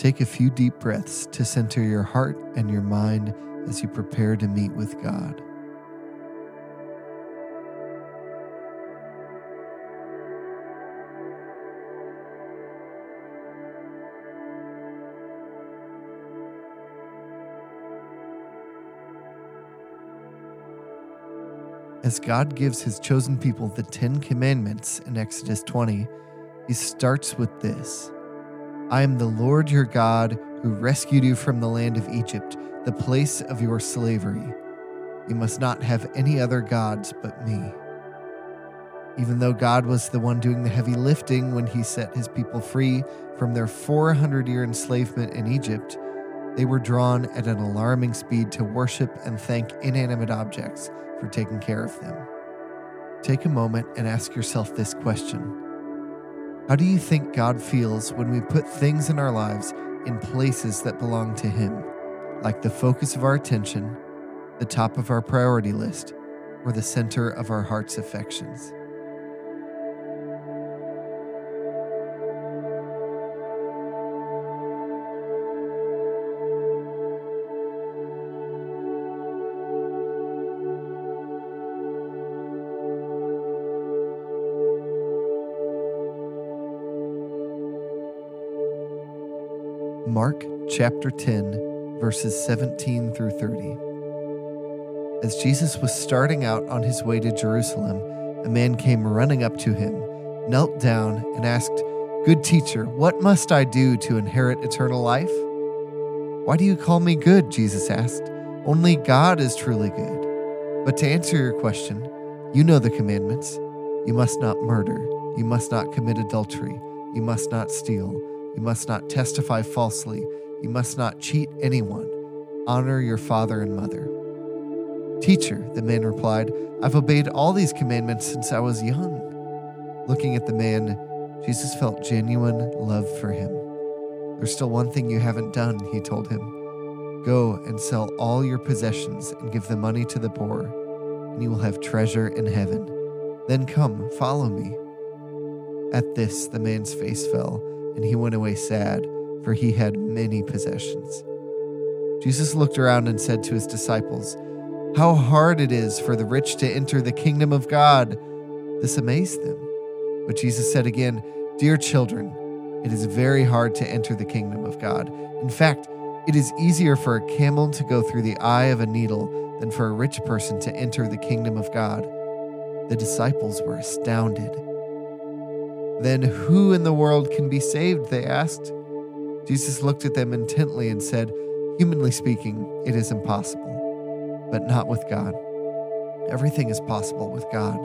Take a few deep breaths to center your heart and your mind as you prepare to meet with God. As God gives his chosen people the Ten Commandments in Exodus 20, he starts with this I am the Lord your God who rescued you from the land of Egypt, the place of your slavery. You must not have any other gods but me. Even though God was the one doing the heavy lifting when he set his people free from their 400 year enslavement in Egypt, they were drawn at an alarming speed to worship and thank inanimate objects for taking care of them. Take a moment and ask yourself this question How do you think God feels when we put things in our lives in places that belong to Him, like the focus of our attention, the top of our priority list, or the center of our heart's affections? Mark chapter 10, verses 17 through 30. As Jesus was starting out on his way to Jerusalem, a man came running up to him, knelt down, and asked, Good teacher, what must I do to inherit eternal life? Why do you call me good? Jesus asked. Only God is truly good. But to answer your question, you know the commandments. You must not murder. You must not commit adultery. You must not steal. You must not testify falsely. You must not cheat anyone. Honor your father and mother. Teacher, the man replied, I've obeyed all these commandments since I was young. Looking at the man, Jesus felt genuine love for him. There's still one thing you haven't done, he told him. Go and sell all your possessions and give the money to the poor, and you will have treasure in heaven. Then come, follow me. At this, the man's face fell and he went away sad, for he had many possessions. Jesus looked around and said to his disciples, How hard it is for the rich to enter the kingdom of God! This amazed them. But Jesus said again, Dear children, it is very hard to enter the kingdom of God. In fact, it is easier for a camel to go through the eye of a needle than for a rich person to enter the kingdom of God. The disciples were astounded. Then who in the world can be saved? They asked. Jesus looked at them intently and said, Humanly speaking, it is impossible, but not with God. Everything is possible with God.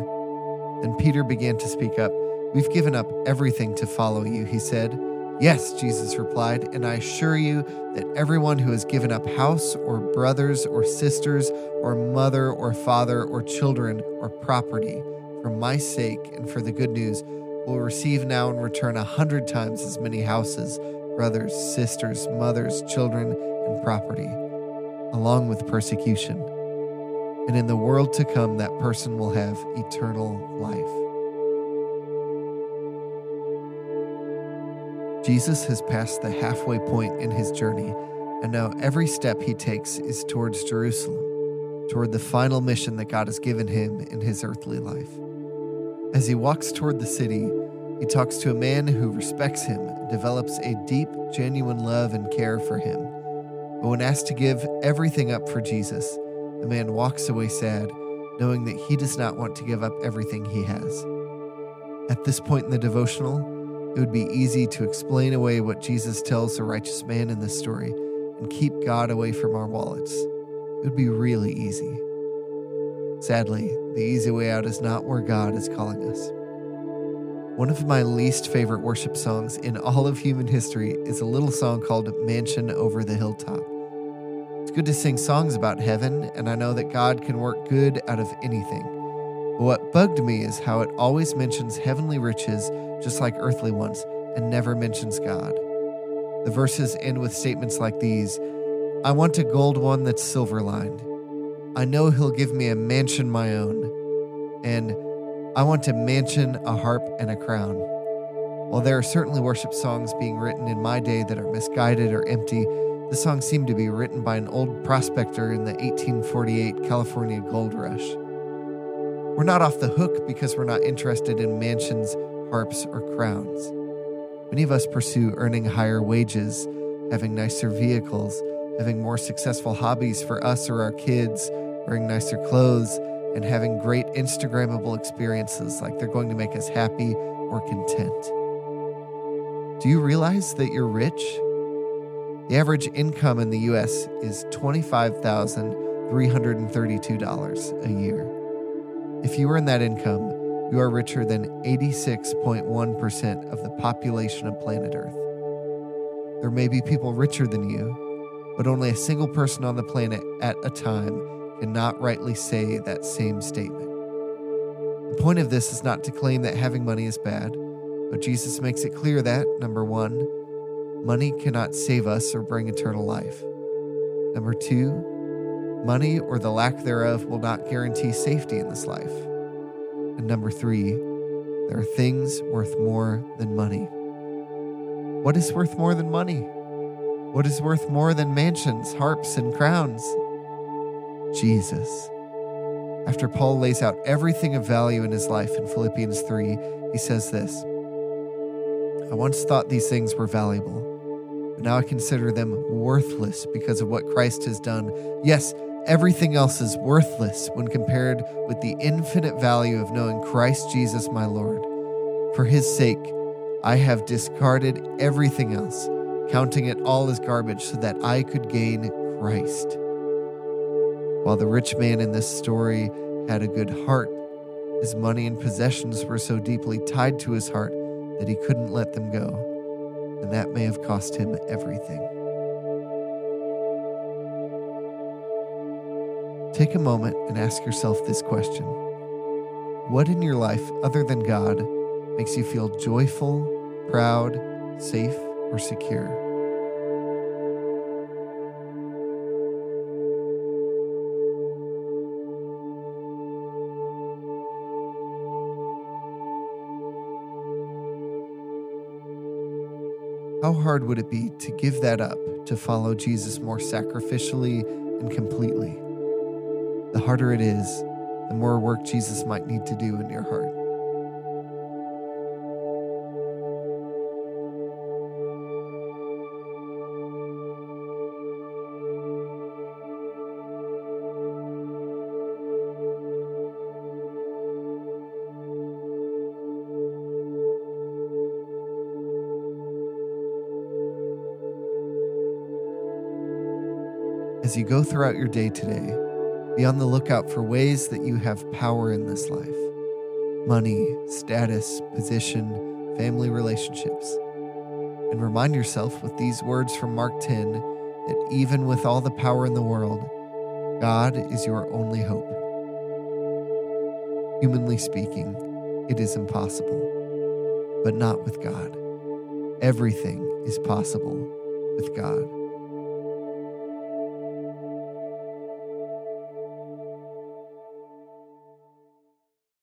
Then Peter began to speak up. We've given up everything to follow you, he said. Yes, Jesus replied, and I assure you that everyone who has given up house or brothers or sisters or mother or father or children or property for my sake and for the good news will receive now in return a hundred times as many houses, brothers, sisters, mothers, children, and property, along with persecution. And in the world to come, that person will have eternal life. Jesus has passed the halfway point in his journey, and now every step he takes is towards Jerusalem, toward the final mission that God has given him in his earthly life. As he walks toward the city, he talks to a man who respects him, develops a deep, genuine love and care for him. But when asked to give everything up for Jesus, the man walks away sad, knowing that he does not want to give up everything he has. At this point in the devotional, it would be easy to explain away what Jesus tells the righteous man in this story and keep God away from our wallets. It would be really easy. Sadly, the easy way out is not where God is calling us. One of my least favorite worship songs in all of human history is a little song called Mansion Over the Hilltop. It's good to sing songs about heaven, and I know that God can work good out of anything. But what bugged me is how it always mentions heavenly riches just like earthly ones and never mentions God. The verses end with statements like these I want a gold one that's silver lined. I know he'll give me a mansion my own. And I want a mansion, a harp, and a crown. While there are certainly worship songs being written in my day that are misguided or empty, the songs seem to be written by an old prospector in the 1848 California gold rush. We're not off the hook because we're not interested in mansions, harps, or crowns. Many of us pursue earning higher wages, having nicer vehicles, having more successful hobbies for us or our kids, wearing nicer clothes, and having great Instagrammable experiences like they're going to make us happy or content. Do you realize that you're rich? The average income in the US is $25,332 a year. If you earn that income, you are richer than 86.1% of the population of planet Earth. There may be people richer than you, but only a single person on the planet at a time cannot rightly say that same statement. The point of this is not to claim that having money is bad, but Jesus makes it clear that, number one, money cannot save us or bring eternal life. Number two, Money or the lack thereof will not guarantee safety in this life. And number three, there are things worth more than money. What is worth more than money? What is worth more than mansions, harps, and crowns? Jesus. After Paul lays out everything of value in his life in Philippians 3, he says this I once thought these things were valuable, but now I consider them worthless because of what Christ has done. Yes, Everything else is worthless when compared with the infinite value of knowing Christ Jesus my Lord. For his sake, I have discarded everything else, counting it all as garbage so that I could gain Christ. While the rich man in this story had a good heart, his money and possessions were so deeply tied to his heart that he couldn't let them go, and that may have cost him everything. Take a moment and ask yourself this question What in your life, other than God, makes you feel joyful, proud, safe, or secure? How hard would it be to give that up to follow Jesus more sacrificially and completely? the harder it is, the more work Jesus might need to do in your heart. As you go throughout your day today, be on the lookout for ways that you have power in this life money, status, position, family relationships. And remind yourself with these words from Mark 10 that even with all the power in the world, God is your only hope. Humanly speaking, it is impossible, but not with God. Everything is possible with God.